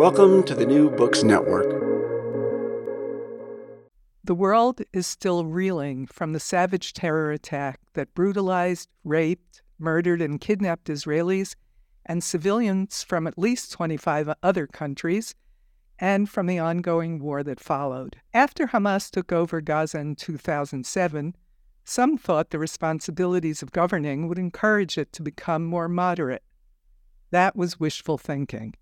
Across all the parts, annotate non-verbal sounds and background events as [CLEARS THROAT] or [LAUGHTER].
Welcome to the New Books Network. The world is still reeling from the savage terror attack that brutalized, raped, murdered, and kidnapped Israelis and civilians from at least 25 other countries, and from the ongoing war that followed. After Hamas took over Gaza in 2007, some thought the responsibilities of governing would encourage it to become more moderate. That was wishful thinking.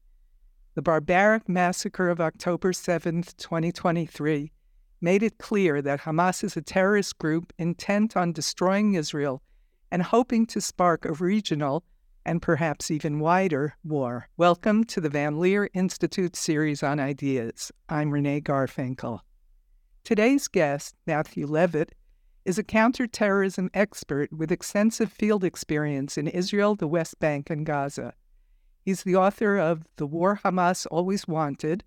The barbaric massacre of October 7, 2023, made it clear that Hamas is a terrorist group intent on destroying Israel and hoping to spark a regional and perhaps even wider war. Welcome to the Van Leer Institute series on ideas. I'm Renee Garfinkel. Today's guest, Matthew Levitt, is a counterterrorism expert with extensive field experience in Israel, the West Bank, and Gaza. He's the author of The War Hamas Always Wanted,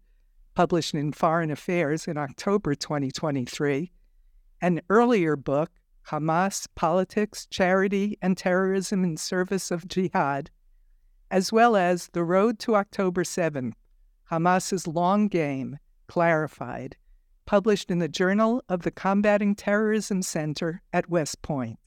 published in Foreign Affairs in October 2023, an earlier book, Hamas, Politics, Charity, and Terrorism in Service of Jihad, as well as The Road to October 7th, Hamas's Long Game, Clarified, published in the Journal of the Combating Terrorism Center at West Point.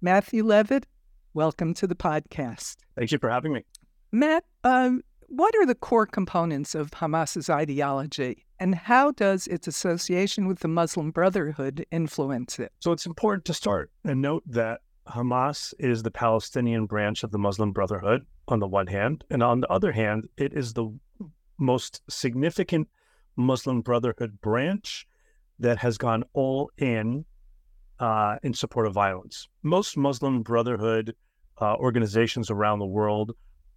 Matthew Levitt, welcome to the podcast. Thank you for having me. Matt, um, what are the core components of Hamas's ideology, and how does its association with the Muslim Brotherhood influence it? So it's important to start and note that Hamas is the Palestinian branch of the Muslim Brotherhood on the one hand, and on the other hand, it is the most significant Muslim Brotherhood branch that has gone all in uh, in support of violence. Most Muslim Brotherhood uh, organizations around the world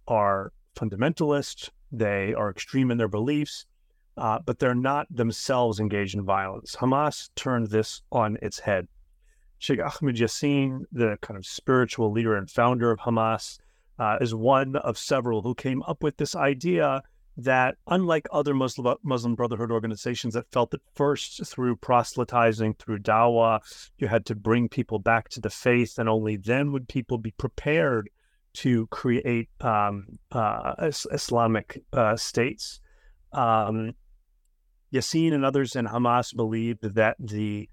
are fundamentalist, they are extreme in their beliefs, uh, but they're not themselves engaged in violence. Hamas turned this on its head. Sheikh Ahmed Yassin, the kind of spiritual leader and founder of Hamas, uh, is one of several who came up with this idea that, unlike other Muslim, Muslim Brotherhood organizations that felt that first through proselytizing, through dawah, you had to bring people back to the faith, and only then would people be prepared to create um, uh, Islamic uh, states. Um, Yassin and others in Hamas believed that the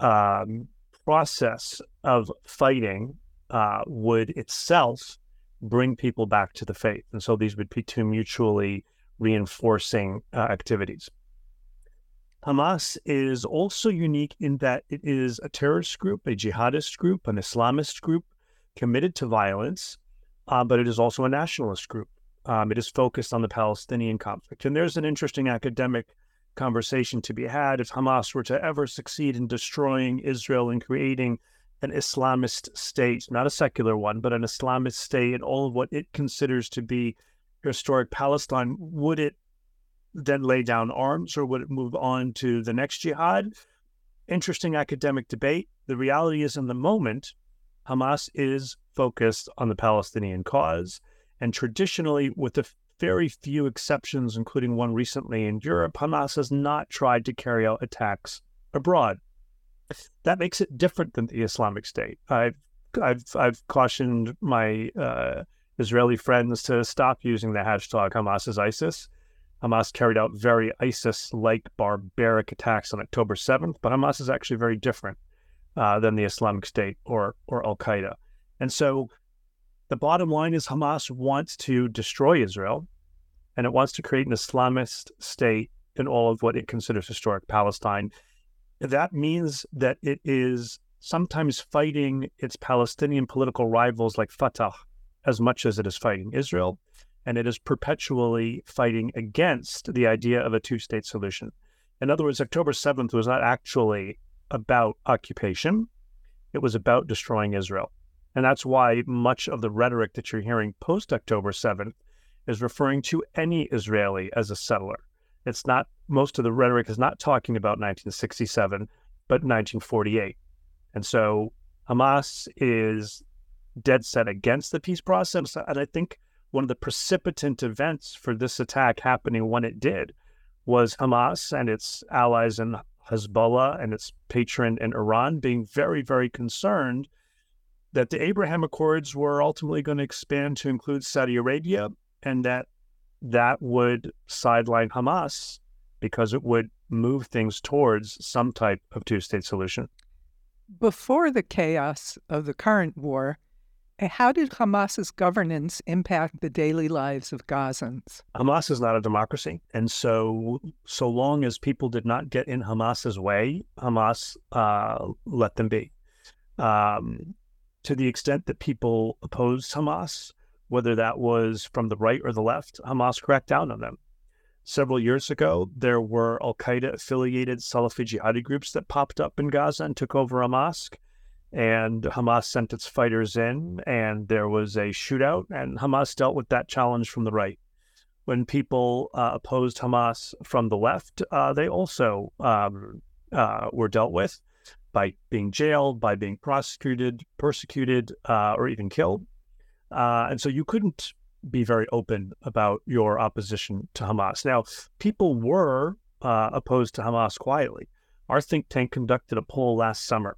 um, process of fighting uh, would itself bring people back to the faith. And so these would be two mutually reinforcing uh, activities. Hamas is also unique in that it is a terrorist group, a jihadist group, an Islamist group committed to violence uh, but it is also a nationalist group. Um, it is focused on the Palestinian conflict. And there's an interesting academic conversation to be had if Hamas were to ever succeed in destroying Israel and creating an Islamist state, not a secular one, but an Islamist state, and all of what it considers to be historic Palestine, would it then lay down arms or would it move on to the next jihad? Interesting academic debate. The reality is, in the moment, Hamas is focused on the Palestinian cause. And traditionally, with a very few exceptions, including one recently in Europe, Hamas has not tried to carry out attacks abroad. That makes it different than the Islamic State. I've I've I've cautioned my uh, Israeli friends to stop using the hashtag Hamas is ISIS. Hamas carried out very ISIS-like barbaric attacks on October 7th, but Hamas is actually very different uh, than the Islamic State or or Al Qaeda. And so the bottom line is Hamas wants to destroy Israel and it wants to create an Islamist state in all of what it considers historic Palestine. That means that it is sometimes fighting its Palestinian political rivals like Fatah as much as it is fighting Israel. And it is perpetually fighting against the idea of a two state solution. In other words, October 7th was not actually about occupation, it was about destroying Israel. And that's why much of the rhetoric that you're hearing post October 7th is referring to any Israeli as a settler. It's not, most of the rhetoric is not talking about 1967, but 1948. And so Hamas is dead set against the peace process. And I think one of the precipitant events for this attack happening when it did was Hamas and its allies in Hezbollah and its patron in Iran being very, very concerned that the Abraham Accords were ultimately going to expand to include Saudi Arabia and that that would sideline Hamas because it would move things towards some type of two state solution. Before the chaos of the current war, how did Hamas's governance impact the daily lives of Gazans? Hamas is not a democracy. And so, so long as people did not get in Hamas's way, Hamas uh, let them be. Um, to the extent that people opposed Hamas, whether that was from the right or the left, Hamas cracked down on them. Several years ago, there were Al Qaeda affiliated Salafi jihadi groups that popped up in Gaza and took over a mosque and Hamas sent its fighters in, and there was a shootout, and Hamas dealt with that challenge from the right. When people uh, opposed Hamas from the left, uh, they also um, uh, were dealt with by being jailed, by being prosecuted, persecuted, uh, or even killed. Uh, and so you couldn't be very open about your opposition to Hamas. Now, people were uh, opposed to Hamas quietly. Our think tank conducted a poll last summer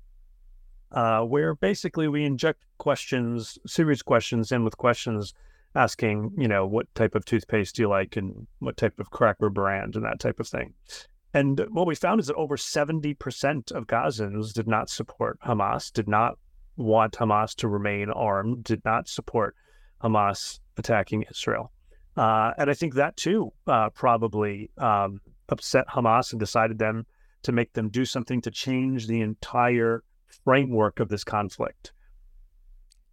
uh, where basically we inject questions, serious questions, in with questions asking, you know, what type of toothpaste do you like and what type of cracker brand and that type of thing. And what we found is that over 70% of Gazans did not support Hamas, did not want Hamas to remain armed, did not support Hamas attacking Israel. Uh, and I think that too uh, probably um, upset Hamas and decided them to make them do something to change the entire framework of this conflict.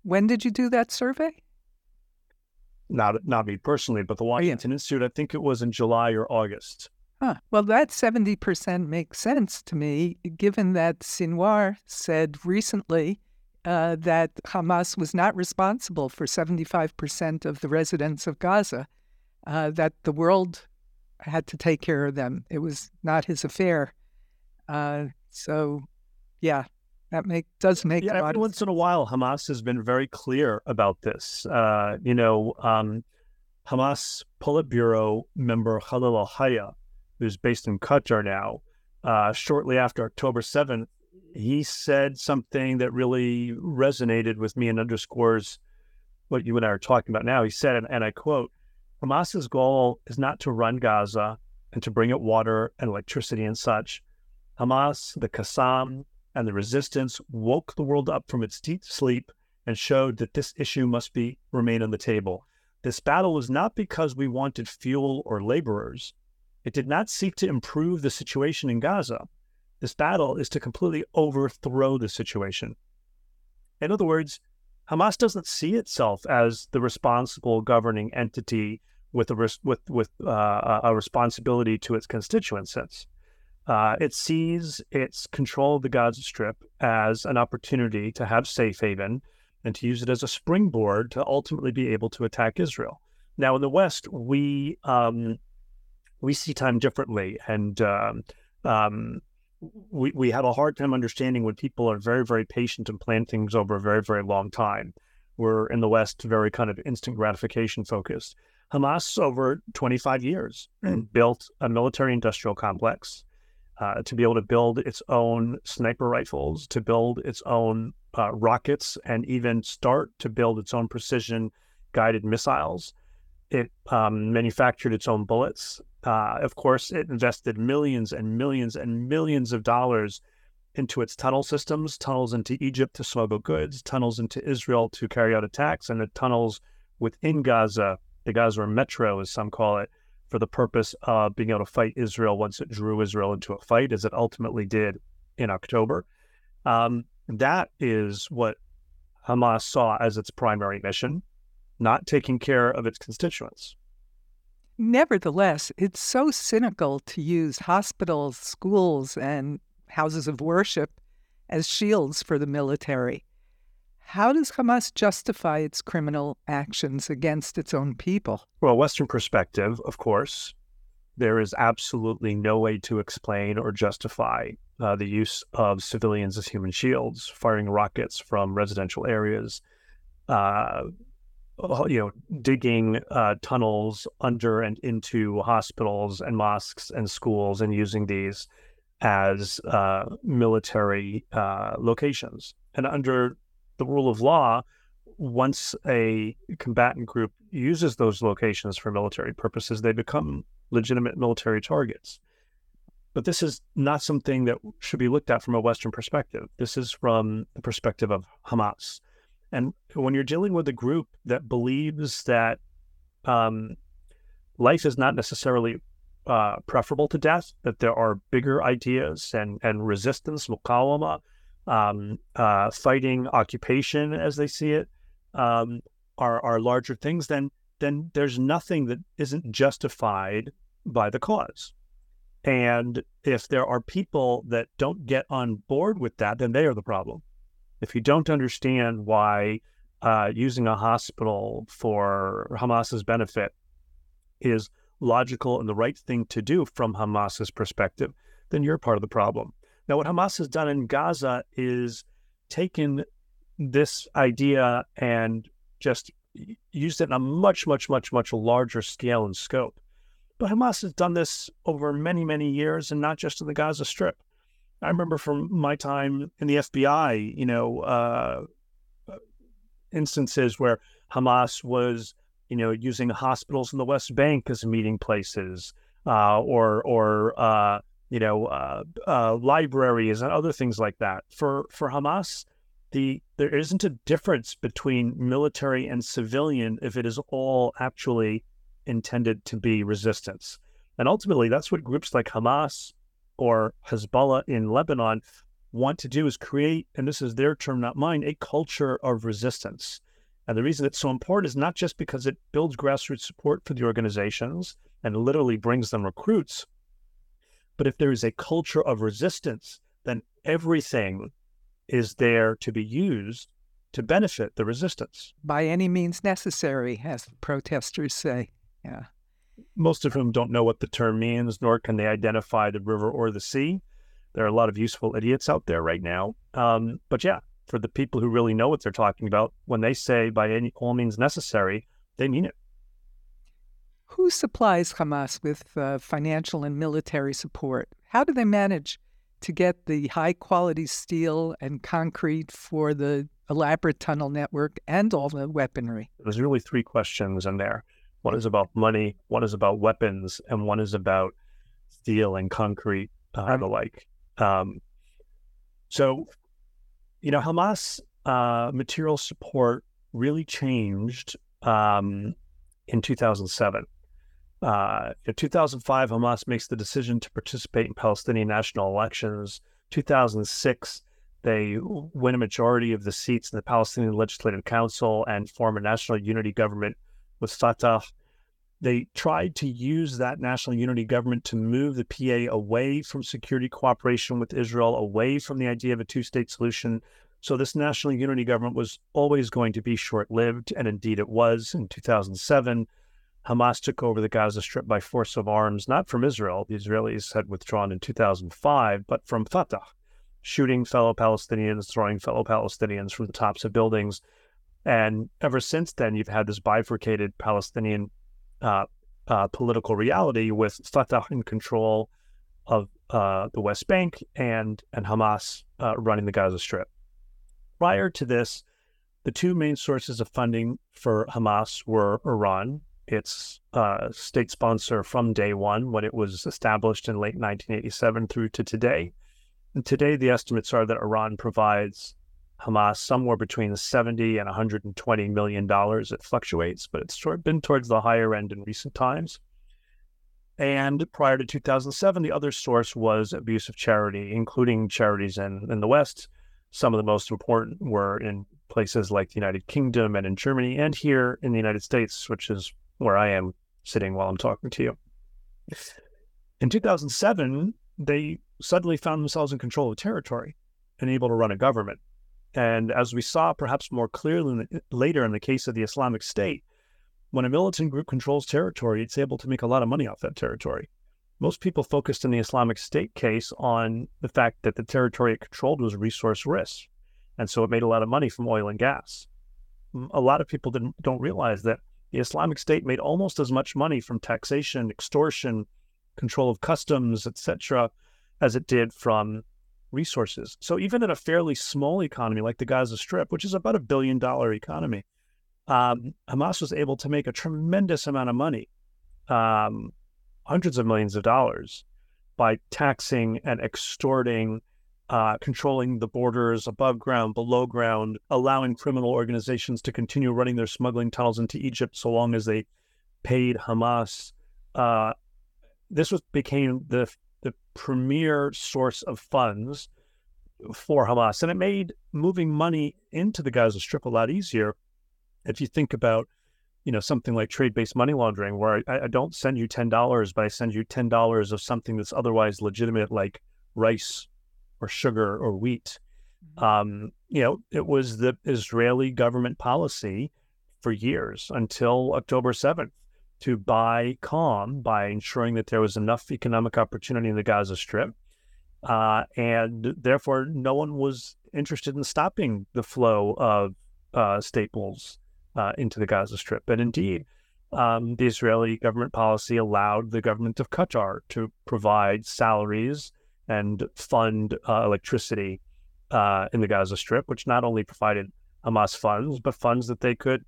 When did you do that survey? Not not me personally, but the Washington oh, yeah. Institute. I think it was in July or August. Huh. Well, that seventy percent makes sense to me, given that Sinwar said recently uh, that Hamas was not responsible for seventy-five percent of the residents of Gaza. Uh, that the world had to take care of them. It was not his affair. Uh, so, yeah, that make does make yeah, every once in a while Hamas has been very clear about this. Uh, you know, um, Hamas Politburo member Khalil al-Hayya, who's based in Qatar now, uh, shortly after October 7th, he said something that really resonated with me and underscores what you and I are talking about now. He said, and, and I quote, Hamas's goal is not to run Gaza and to bring it water and electricity and such. Hamas, the Qassam, and the resistance woke the world up from its deep sleep and showed that this issue must be remain on the table. This battle was not because we wanted fuel or laborers. It did not seek to improve the situation in Gaza. This battle is to completely overthrow the situation. In other words, Hamas doesn't see itself as the responsible governing entity with a, with, with, uh, a responsibility to its constituents. Uh, it sees its control of the Gaza Strip as an opportunity to have safe haven and to use it as a springboard to ultimately be able to attack Israel. Now, in the West, we um, we see time differently, and um, um, we we have a hard time understanding when people are very very patient and plan things over a very very long time. We're in the West very kind of instant gratification focused. Hamas, over 25 years, [CLEARS THROAT] built a military industrial complex uh, to be able to build its own sniper rifles, to build its own uh, rockets, and even start to build its own precision guided missiles. It um, manufactured its own bullets. Uh, of course, it invested millions and millions and millions of dollars into its tunnel systems, tunnels into Egypt to smuggle goods, tunnels into Israel to carry out attacks, and the tunnels within Gaza, the Gaza Metro, as some call it, for the purpose of being able to fight Israel once it drew Israel into a fight, as it ultimately did in October. Um, that is what Hamas saw as its primary mission, not taking care of its constituents. Nevertheless, it's so cynical to use hospitals, schools, and houses of worship as shields for the military. How does Hamas justify its criminal actions against its own people? Well, Western perspective, of course, there is absolutely no way to explain or justify uh, the use of civilians as human shields, firing rockets from residential areas, uh, you know, digging uh, tunnels under and into hospitals and mosques and schools and using these as uh, military uh, locations. And under the rule of law, once a combatant group uses those locations for military purposes, they become legitimate military targets. But this is not something that should be looked at from a Western perspective. This is from the perspective of Hamas. And when you're dealing with a group that believes that um, life is not necessarily uh, preferable to death, that there are bigger ideas and, and resistance, mukawama, um, uh, fighting occupation as they see it, um, are, are larger things, then, then there's nothing that isn't justified by the cause. And if there are people that don't get on board with that, then they are the problem. If you don't understand why uh, using a hospital for Hamas's benefit is logical and the right thing to do from Hamas's perspective, then you're part of the problem. Now, what Hamas has done in Gaza is taken this idea and just used it in a much, much, much, much larger scale and scope. But Hamas has done this over many, many years and not just in the Gaza Strip. I remember from my time in the FBI, you know, uh, instances where Hamas was, you know, using hospitals in the West Bank as meeting places, uh, or or uh, you know, uh, uh, libraries and other things like that. For for Hamas, the there isn't a difference between military and civilian if it is all actually intended to be resistance. And ultimately, that's what groups like Hamas or Hezbollah in Lebanon want to do is create, and this is their term, not mine, a culture of resistance. And the reason it's so important is not just because it builds grassroots support for the organizations and literally brings them recruits, but if there is a culture of resistance, then everything is there to be used to benefit the resistance. By any means necessary, as the protesters say. Yeah most of whom don't know what the term means, nor can they identify the river or the sea. There are a lot of useful idiots out there right now. Um, but yeah, for the people who really know what they're talking about, when they say by any all means necessary, they mean it. Who supplies Hamas with uh, financial and military support? How do they manage to get the high quality steel and concrete for the elaborate tunnel network and all the weaponry? There's really three questions in there. One is about money, one is about weapons, and one is about steel and concrete uh, and the like. Um, so, you know, Hamas uh, material support really changed um, in 2007. Uh, in 2005, Hamas makes the decision to participate in Palestinian national elections. 2006, they win a majority of the seats in the Palestinian Legislative Council and form a national unity government with Fatah. They tried to use that national unity government to move the PA away from security cooperation with Israel, away from the idea of a two state solution. So, this national unity government was always going to be short lived, and indeed it was. In 2007, Hamas took over the Gaza Strip by force of arms, not from Israel. The Israelis had withdrawn in 2005, but from Fatah, shooting fellow Palestinians, throwing fellow Palestinians from the tops of buildings. And ever since then, you've had this bifurcated Palestinian uh, uh, political reality with Fatah in control of uh, the West Bank and and Hamas uh, running the Gaza Strip. Prior to this, the two main sources of funding for Hamas were Iran, its uh, state sponsor from day one when it was established in late 1987 through to today. And today, the estimates are that Iran provides Hamas somewhere between 70 and 120 million dollars. It fluctuates, but it's been towards the higher end in recent times. And prior to 2007, the other source was abuse of charity, including charities in, in the West. Some of the most important were in places like the United Kingdom and in Germany, and here in the United States, which is where I am sitting while I'm talking to you. In 2007, they suddenly found themselves in control of territory and able to run a government. And as we saw perhaps more clearly later in the case of the Islamic State, when a militant group controls territory, it's able to make a lot of money off that territory. Most people focused in the Islamic State case on the fact that the territory it controlled was resource rich. And so it made a lot of money from oil and gas. A lot of people didn't, don't realize that the Islamic State made almost as much money from taxation, extortion, control of customs, etc., as it did from resources. So even in a fairly small economy like the Gaza Strip, which is about a billion dollar economy, um, Hamas was able to make a tremendous amount of money, um, hundreds of millions of dollars, by taxing and extorting, uh, controlling the borders above ground, below ground, allowing criminal organizations to continue running their smuggling tunnels into Egypt so long as they paid Hamas. Uh, this was became the the premier source of funds for Hamas. And it made moving money into the Gaza Strip a lot easier. If you think about, you know, something like trade-based money laundering, where I, I don't send you ten dollars, but I send you ten dollars of something that's otherwise legitimate, like rice or sugar or wheat. Mm-hmm. Um, you know, it was the Israeli government policy for years until October 7th to buy calm by ensuring that there was enough economic opportunity in the Gaza Strip. Uh, and therefore, no one was interested in stopping the flow of uh, staples uh, into the Gaza Strip. And indeed, um, the Israeli government policy allowed the government of Qatar to provide salaries and fund uh, electricity uh, in the Gaza Strip, which not only provided Hamas funds, but funds that they could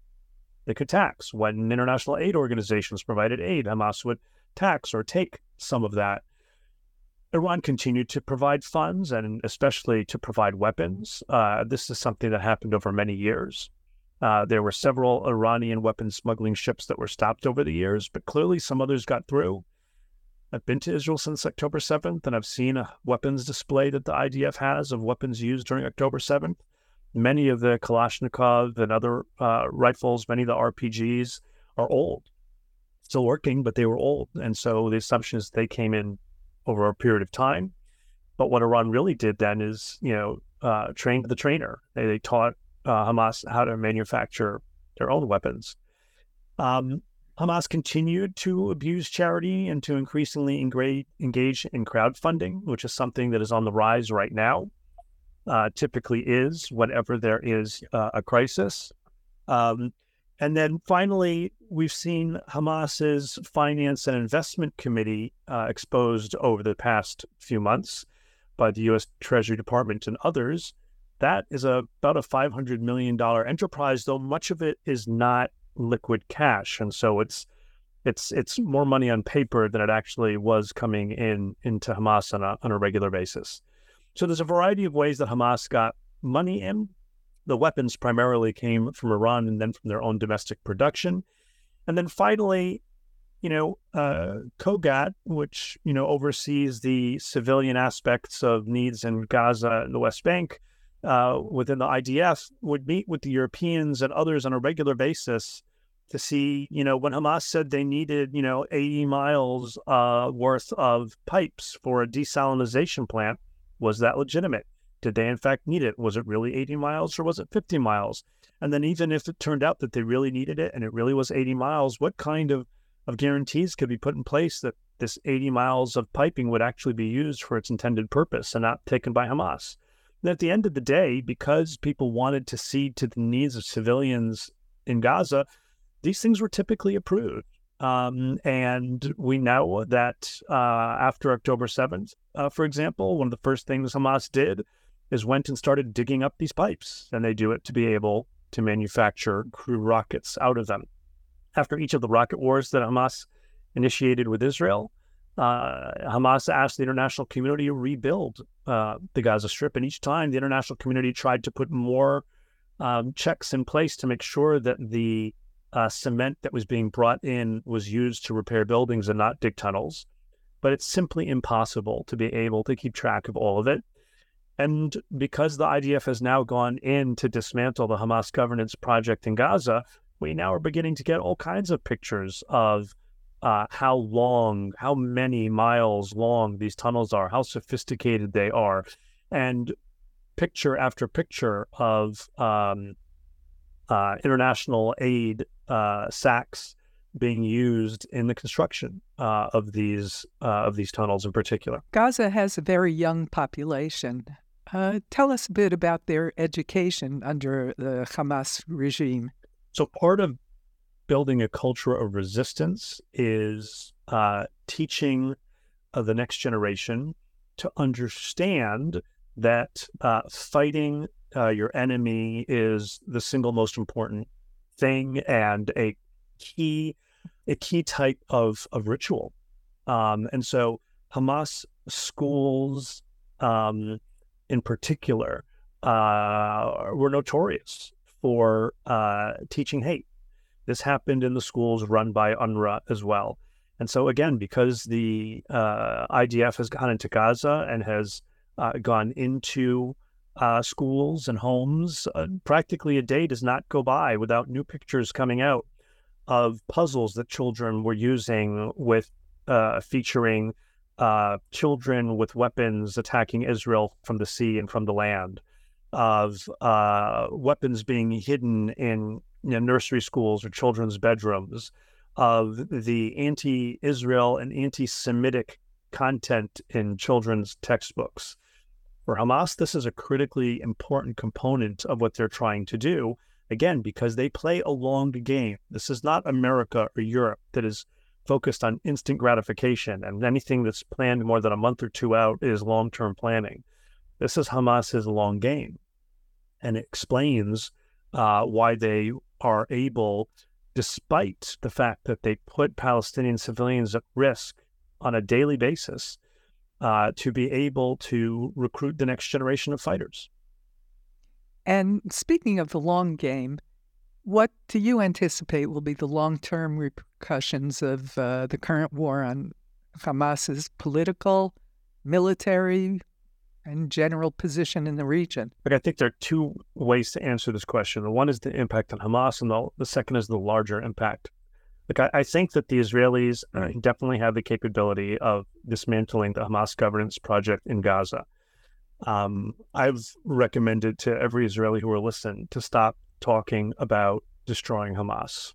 they could tax. When international aid organizations provided aid, Hamas would tax or take some of that. Iran continued to provide funds and especially to provide weapons. Uh, this is something that happened over many years. Uh, there were several Iranian weapons smuggling ships that were stopped over the years, but clearly some others got through. I've been to Israel since October 7th, and I've seen a weapons display that the IDF has of weapons used during October 7th many of the Kalashnikov and other uh, rifles, many of the RPGs are old, still working, but they were old. And so the assumption is they came in over a period of time. But what Iran really did then is, you know, uh, trained the trainer. They, they taught uh, Hamas how to manufacture their own weapons. Um, Hamas continued to abuse charity and to increasingly engage in crowdfunding, which is something that is on the rise right now uh, typically is whenever there is uh, a crisis. Um, and then finally, we've seen Hamas's finance and investment committee uh, exposed over the past few months by the U.S. Treasury Department and others. That is a, about a $500 million enterprise, though much of it is not liquid cash. And so it's it's it's more money on paper than it actually was coming in into Hamas on a, on a regular basis. So there's a variety of ways that Hamas got money in. The weapons primarily came from Iran and then from their own domestic production. And then finally, you know, uh, COGAT, which, you know, oversees the civilian aspects of needs in Gaza and the West Bank uh, within the IDF, would meet with the Europeans and others on a regular basis to see, you know, when Hamas said they needed, you know, 80 miles uh, worth of pipes for a desalination plant, was that legitimate? Did they in fact need it? Was it really 80 miles or was it 50 miles? And then even if it turned out that they really needed it and it really was 80 miles, what kind of, of guarantees could be put in place that this 80 miles of piping would actually be used for its intended purpose and not taken by Hamas? And at the end of the day, because people wanted to cede to the needs of civilians in Gaza, these things were typically approved. Um, and we know that uh, after October 7th, uh, for example, one of the first things Hamas did is went and started digging up these pipes, and they do it to be able to manufacture crew rockets out of them. After each of the rocket wars that Hamas initiated with Israel, uh, Hamas asked the international community to rebuild uh, the Gaza Strip, and each time the international community tried to put more um, checks in place to make sure that the uh, cement that was being brought in was used to repair buildings and not dig tunnels. But it's simply impossible to be able to keep track of all of it. And because the IDF has now gone in to dismantle the Hamas governance project in Gaza, we now are beginning to get all kinds of pictures of uh, how long, how many miles long these tunnels are, how sophisticated they are. And picture after picture of um, uh, international aid uh, sacks being used in the construction uh, of these uh, of these tunnels in particular. Gaza has a very young population. Uh, tell us a bit about their education under the Hamas regime. So part of building a culture of resistance is uh, teaching the next generation to understand that uh, fighting uh, your enemy is the single most important thing and a key a key type of of ritual. Um, and so Hamas schools, um, in particular, uh, were notorious for uh, teaching hate. This happened in the schools run by UNRWA as well. And so, again, because the uh, IDF has gone into Gaza and has uh, gone into uh, schools and homes, uh, practically a day does not go by without new pictures coming out of puzzles that children were using with uh, featuring uh, children with weapons attacking Israel from the sea and from the land, of weapons being hidden in you know, nursery schools or children's bedrooms of the anti Israel and anti Semitic content in children's textbooks. For Hamas, this is a critically important component of what they're trying to do. Again, because they play a long game. This is not America or Europe that is focused on instant gratification, and anything that's planned more than a month or two out is long term planning. This is Hamas's long game. And it explains uh, why they are able despite the fact that they put Palestinian civilians at risk on a daily basis uh, to be able to recruit the next generation of fighters. And speaking of the long game, what do you anticipate will be the long term repercussions of uh, the current war on Hamas's political, military, and general position in the region? But I think there are two ways to answer this question. The one is the impact on Hamas, and the, the second is the larger impact. Like I, I think that the Israelis uh, definitely have the capability of dismantling the Hamas governance project in Gaza. Um, I've recommended to every Israeli who will listen to stop talking about destroying Hamas.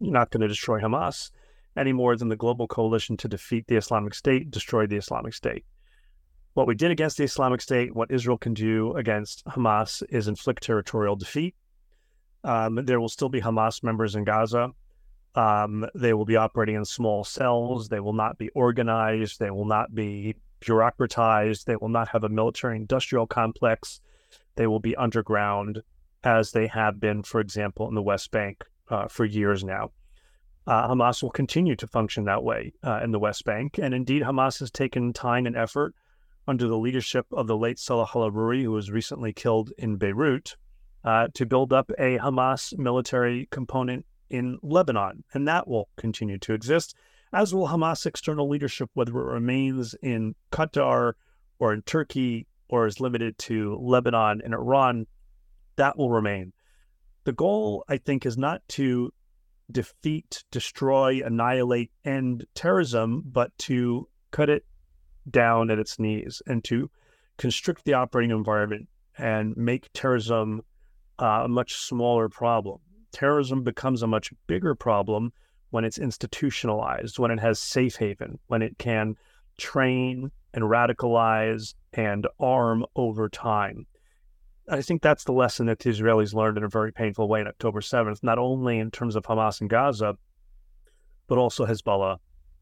You're not going to destroy Hamas any more than the global coalition to defeat the Islamic State destroyed the Islamic State what we did against the Islamic State, what Israel can do against Hamas is inflict territorial defeat. Um, there will still be Hamas members in Gaza. Um, they will be operating in small cells. They will not be organized. They will not be bureaucratized. They will not have a military industrial complex. They will be underground, as they have been, for example, in the West Bank uh, for years now. Uh, Hamas will continue to function that way uh, in the West Bank. And indeed, Hamas has taken time and effort under the leadership of the late Salah al-Aruri, who was recently killed in Beirut, uh, to build up a Hamas military component in Lebanon. And that will continue to exist, as will Hamas external leadership, whether it remains in Qatar or in Turkey or is limited to Lebanon and Iran, that will remain. The goal, I think, is not to defeat, destroy, annihilate, end terrorism, but to cut it down at its knees and to constrict the operating environment and make terrorism uh, a much smaller problem. Terrorism becomes a much bigger problem when it's institutionalized, when it has safe haven, when it can train and radicalize and arm over time. I think that's the lesson that the Israelis learned in a very painful way on October 7th, not only in terms of Hamas and Gaza, but also Hezbollah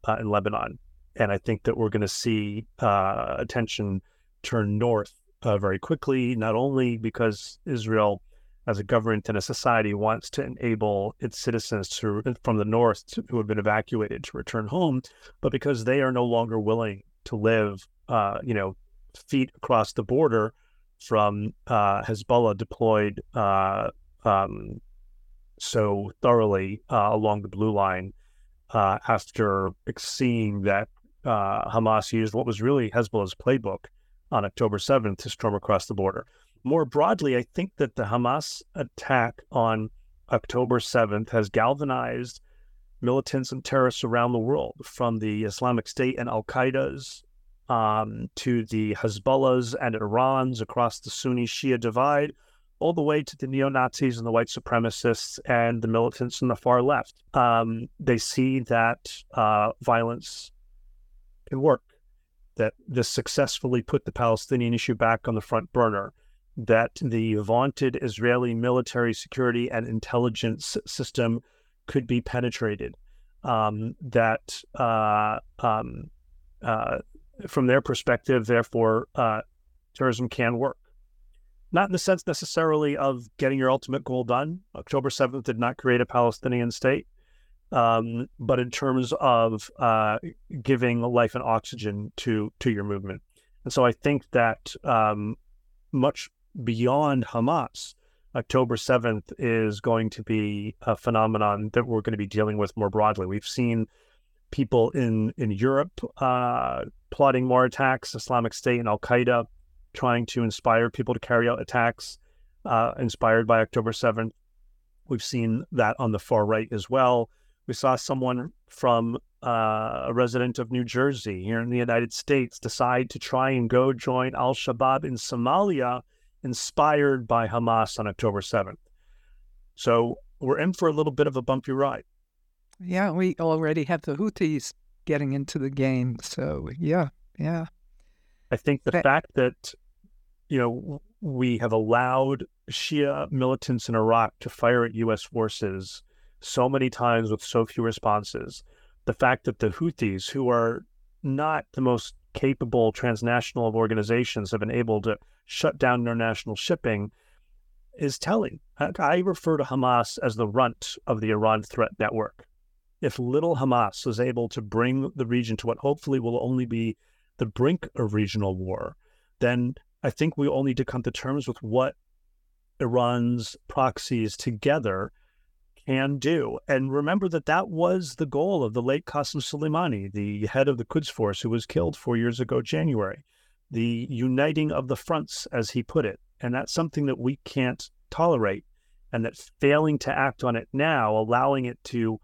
uh, in Lebanon. And I think that we're going to see uh, attention turn north uh, very quickly, not only because Israel, as a government and a society, wants to enable its citizens to, from the north to, who have been evacuated to return home, but because they are no longer willing to live, uh, you know, feet across the border from uh, Hezbollah deployed uh, um, so thoroughly uh, along the blue line uh, after seeing that uh, Hamas used what was really Hezbollah's playbook on October 7th to storm across the border. More broadly, I think that the Hamas attack on October 7th has galvanized militants and terrorists around the world, from the Islamic State and Al Qaeda's um, to the Hezbollahs and Irans across the Sunni Shia divide, all the way to the neo Nazis and the white supremacists and the militants in the far left. Um, they see that uh, violence can work, that this successfully put the Palestinian issue back on the front burner, that the vaunted Israeli military security and intelligence system could be penetrated, um, that uh, um, uh, from their perspective, therefore, uh, terrorism can work. Not in the sense necessarily of getting your ultimate goal done. October 7th did not create a Palestinian state, um, but in terms of uh, giving life and oxygen to to your movement. And so I think that um, much beyond Hamas, October 7th is going to be a phenomenon that we're going to be dealing with more broadly. We've seen people in, in Europe uh, plotting more attacks, Islamic State and Al Qaeda trying to inspire people to carry out attacks uh, inspired by October 7th. We've seen that on the far right as well. We saw someone from uh, a resident of New Jersey here in the United States decide to try and go join Al Shabaab in Somalia inspired by Hamas on October 7th. So we're in for a little bit of a bumpy ride. Yeah, we already have the Houthis getting into the game. So, yeah, yeah. I think the but, fact that, you know, we have allowed Shia militants in Iraq to fire at U.S. forces so many times with so few responses, the fact that the Houthis, who are not the most capable transnational organizations, have been able to shut down international shipping is telling. I refer to Hamas as the runt of the Iran threat network. If little Hamas is able to bring the region to what hopefully will only be the brink of regional war, then I think we all need to come to terms with what Iran's proxies together can do. And remember that that was the goal of the late Qasem Soleimani, the head of the Quds Force, who was killed four years ago, January the uniting of the fronts, as he put it. And that's something that we can't tolerate. And that failing to act on it now, allowing it to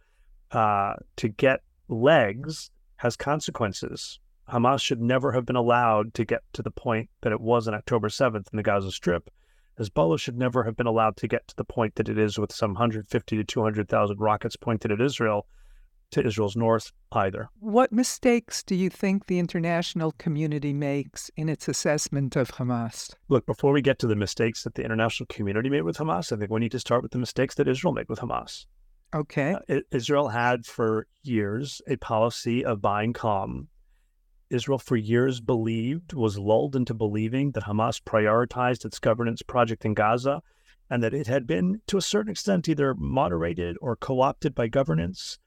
uh, to get legs, has consequences. Hamas should never have been allowed to get to the point that it was on October 7th in the Gaza Strip. Hezbollah should never have been allowed to get to the point that it is with some 150 to 200,000 rockets pointed at Israel to Israel's north either. What mistakes do you think the international community makes in its assessment of Hamas? Look, before we get to the mistakes that the international community made with Hamas, I think we need to start with the mistakes that Israel made with Hamas. Okay. Uh, Israel had for years a policy of buying calm. Israel, for years, believed, was lulled into believing that Hamas prioritized its governance project in Gaza and that it had been, to a certain extent, either moderated or co opted by governance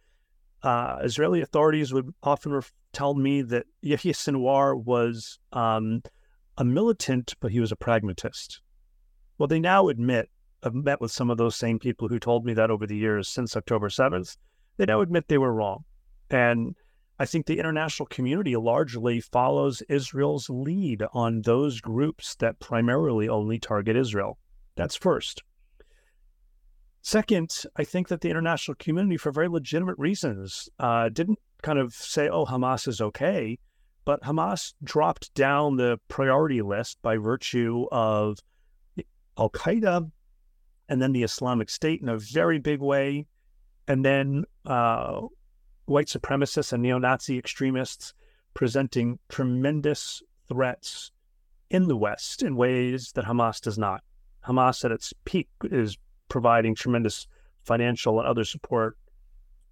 uh, Israeli authorities would often ref- tell me that Yahya Sinwar was um, a militant, but he was a pragmatist. Well, they now admit, I've met with some of those same people who told me that over the years since October 7th, they now admit they were wrong. And I think the international community largely follows Israel's lead on those groups that primarily only target Israel. That's first. Second, I think that the international community, for very legitimate reasons, uh, didn't kind of say, oh, Hamas is okay, but Hamas dropped down the priority list by virtue of Al Qaeda and then the Islamic State in a very big way, and then uh, white supremacists and neo Nazi extremists presenting tremendous threats in the West in ways that Hamas does not. Hamas at its peak is providing tremendous financial and other support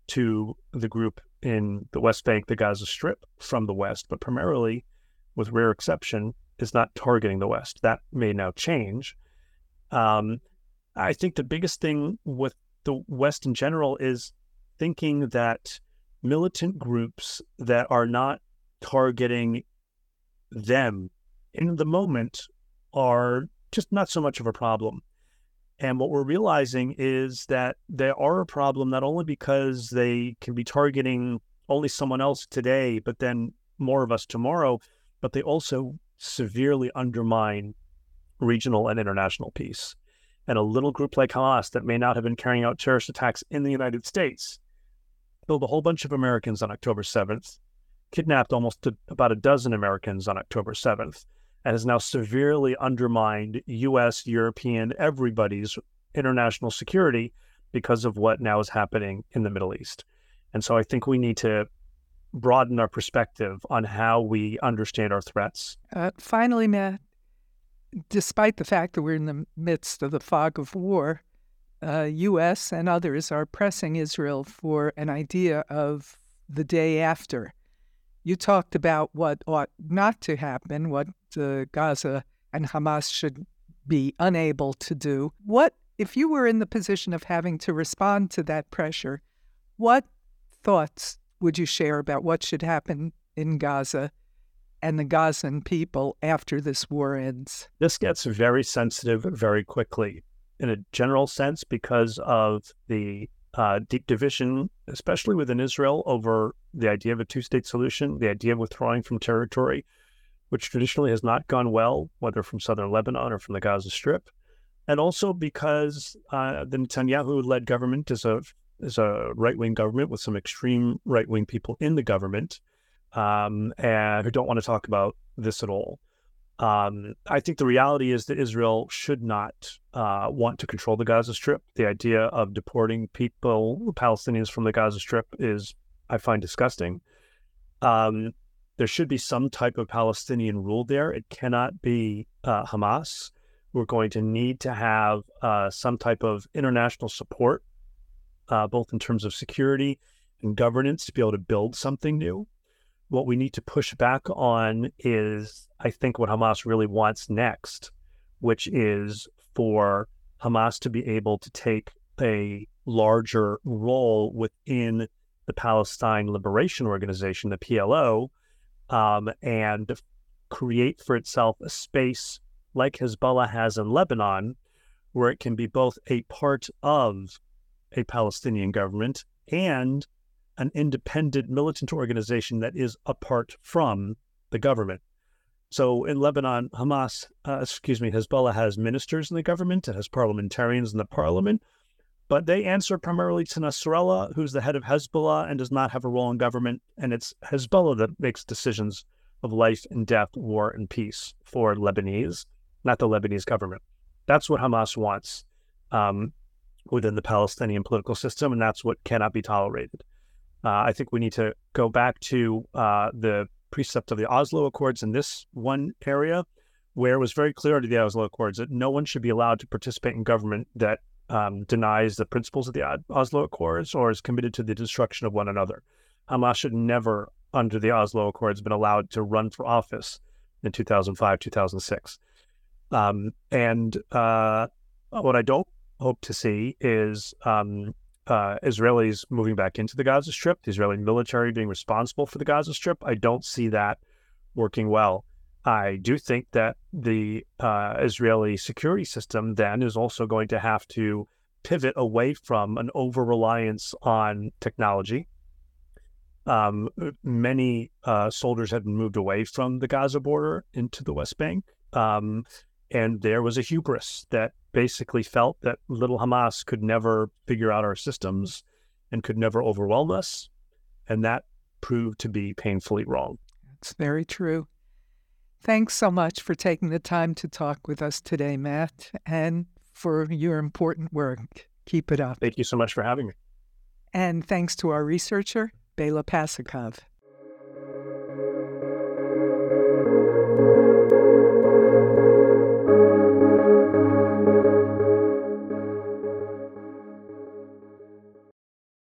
to the group in the West Bank, the Gaza Strip from the West, but primarily, with rare exception, is not targeting the West. That may now change. Um, I think the biggest thing with the West in general is thinking that militant groups that are not targeting them in the moment are just not so much of a problem. And what we're realizing is that they are a problem not only because they can be targeting only someone else today, but then more of us tomorrow, but they also severely undermine regional and international peace. And a little group like Hamas that may not have been carrying out terrorist attacks in the United States killed a whole bunch of Americans on October 7th kidnapped almost about a dozen Americans on October 7th and has now severely undermined U.S., European, everybody's international security because of what now is happening in the Middle East. And so I think we need to broaden our perspective on how we understand our threats. Uh, finally, Matt, despite the fact that we're in the midst of the fog of war, uh, U.S. and others are pressing Israel for an idea of the day after. You talked about what ought not to happen, what uh, Gaza and Hamas should be unable to do. What, if you were in the position of having to respond to that pressure, what thoughts would you share about what should happen in Gaza and the Gazan people after this war ends? This gets very sensitive very quickly in a general sense because of the uh, deep division, especially within Israel, over the idea of a two state solution, the idea of withdrawing from territory, which traditionally has not gone well, whether from southern Lebanon or from the Gaza Strip. And also because uh, the Netanyahu led government is a, is a right wing government with some extreme right wing people in the government um, and who don't want to talk about this at all. Um, I think the reality is that Israel should not uh, want to control the Gaza Strip. The idea of deporting people, Palestinians from the Gaza Strip, is, I find, disgusting. Um, there should be some type of Palestinian rule there. It cannot be uh, Hamas. We're going to need to have uh, some type of international support, uh, both in terms of security and governance, to be able to build something new what we need to push back on is, I think, what Hamas really wants next, which is for Hamas to be able to take a larger role within the Palestine Liberation Organization, the PLO, um, and create for itself a space like Hezbollah has in Lebanon, where it can be both a part of a Palestinian government and an independent militant organization that is apart from the government. So in Lebanon, Hamas, uh, excuse me, Hezbollah has ministers in the government, it has parliamentarians in the parliament, but they answer primarily to Nasrallah, who's the head of Hezbollah and does not have a role in government. And it's Hezbollah that makes decisions of life and death, war and peace for Lebanese, not the Lebanese government. That's what Hamas wants um, within the Palestinian political system, and that's what cannot be tolerated. Uh, I think we need to go back to uh, the precept of the Oslo Accords in this one area, where it was very clear under the Oslo Accords that no one should be allowed to participate in government that um, denies the principles of the Oslo Accords or is committed to the destruction of one another. Hamas should never, under the Oslo Accords, been allowed to run for office in 2005, 2006. Um, and uh, what I don't hope to see is um, uh, Israelis moving back into the Gaza Strip, the Israeli military being responsible for the Gaza Strip. I don't see that working well. I do think that the uh, Israeli security system then is also going to have to pivot away from an over reliance on technology. Um, many uh, soldiers have moved away from the Gaza border into the West Bank. Um, and there was a hubris that basically felt that little Hamas could never figure out our systems and could never overwhelm us. And that proved to be painfully wrong. It's very true. Thanks so much for taking the time to talk with us today, Matt, and for your important work. Keep it up. Thank you so much for having me. And thanks to our researcher, Bela Pasikov.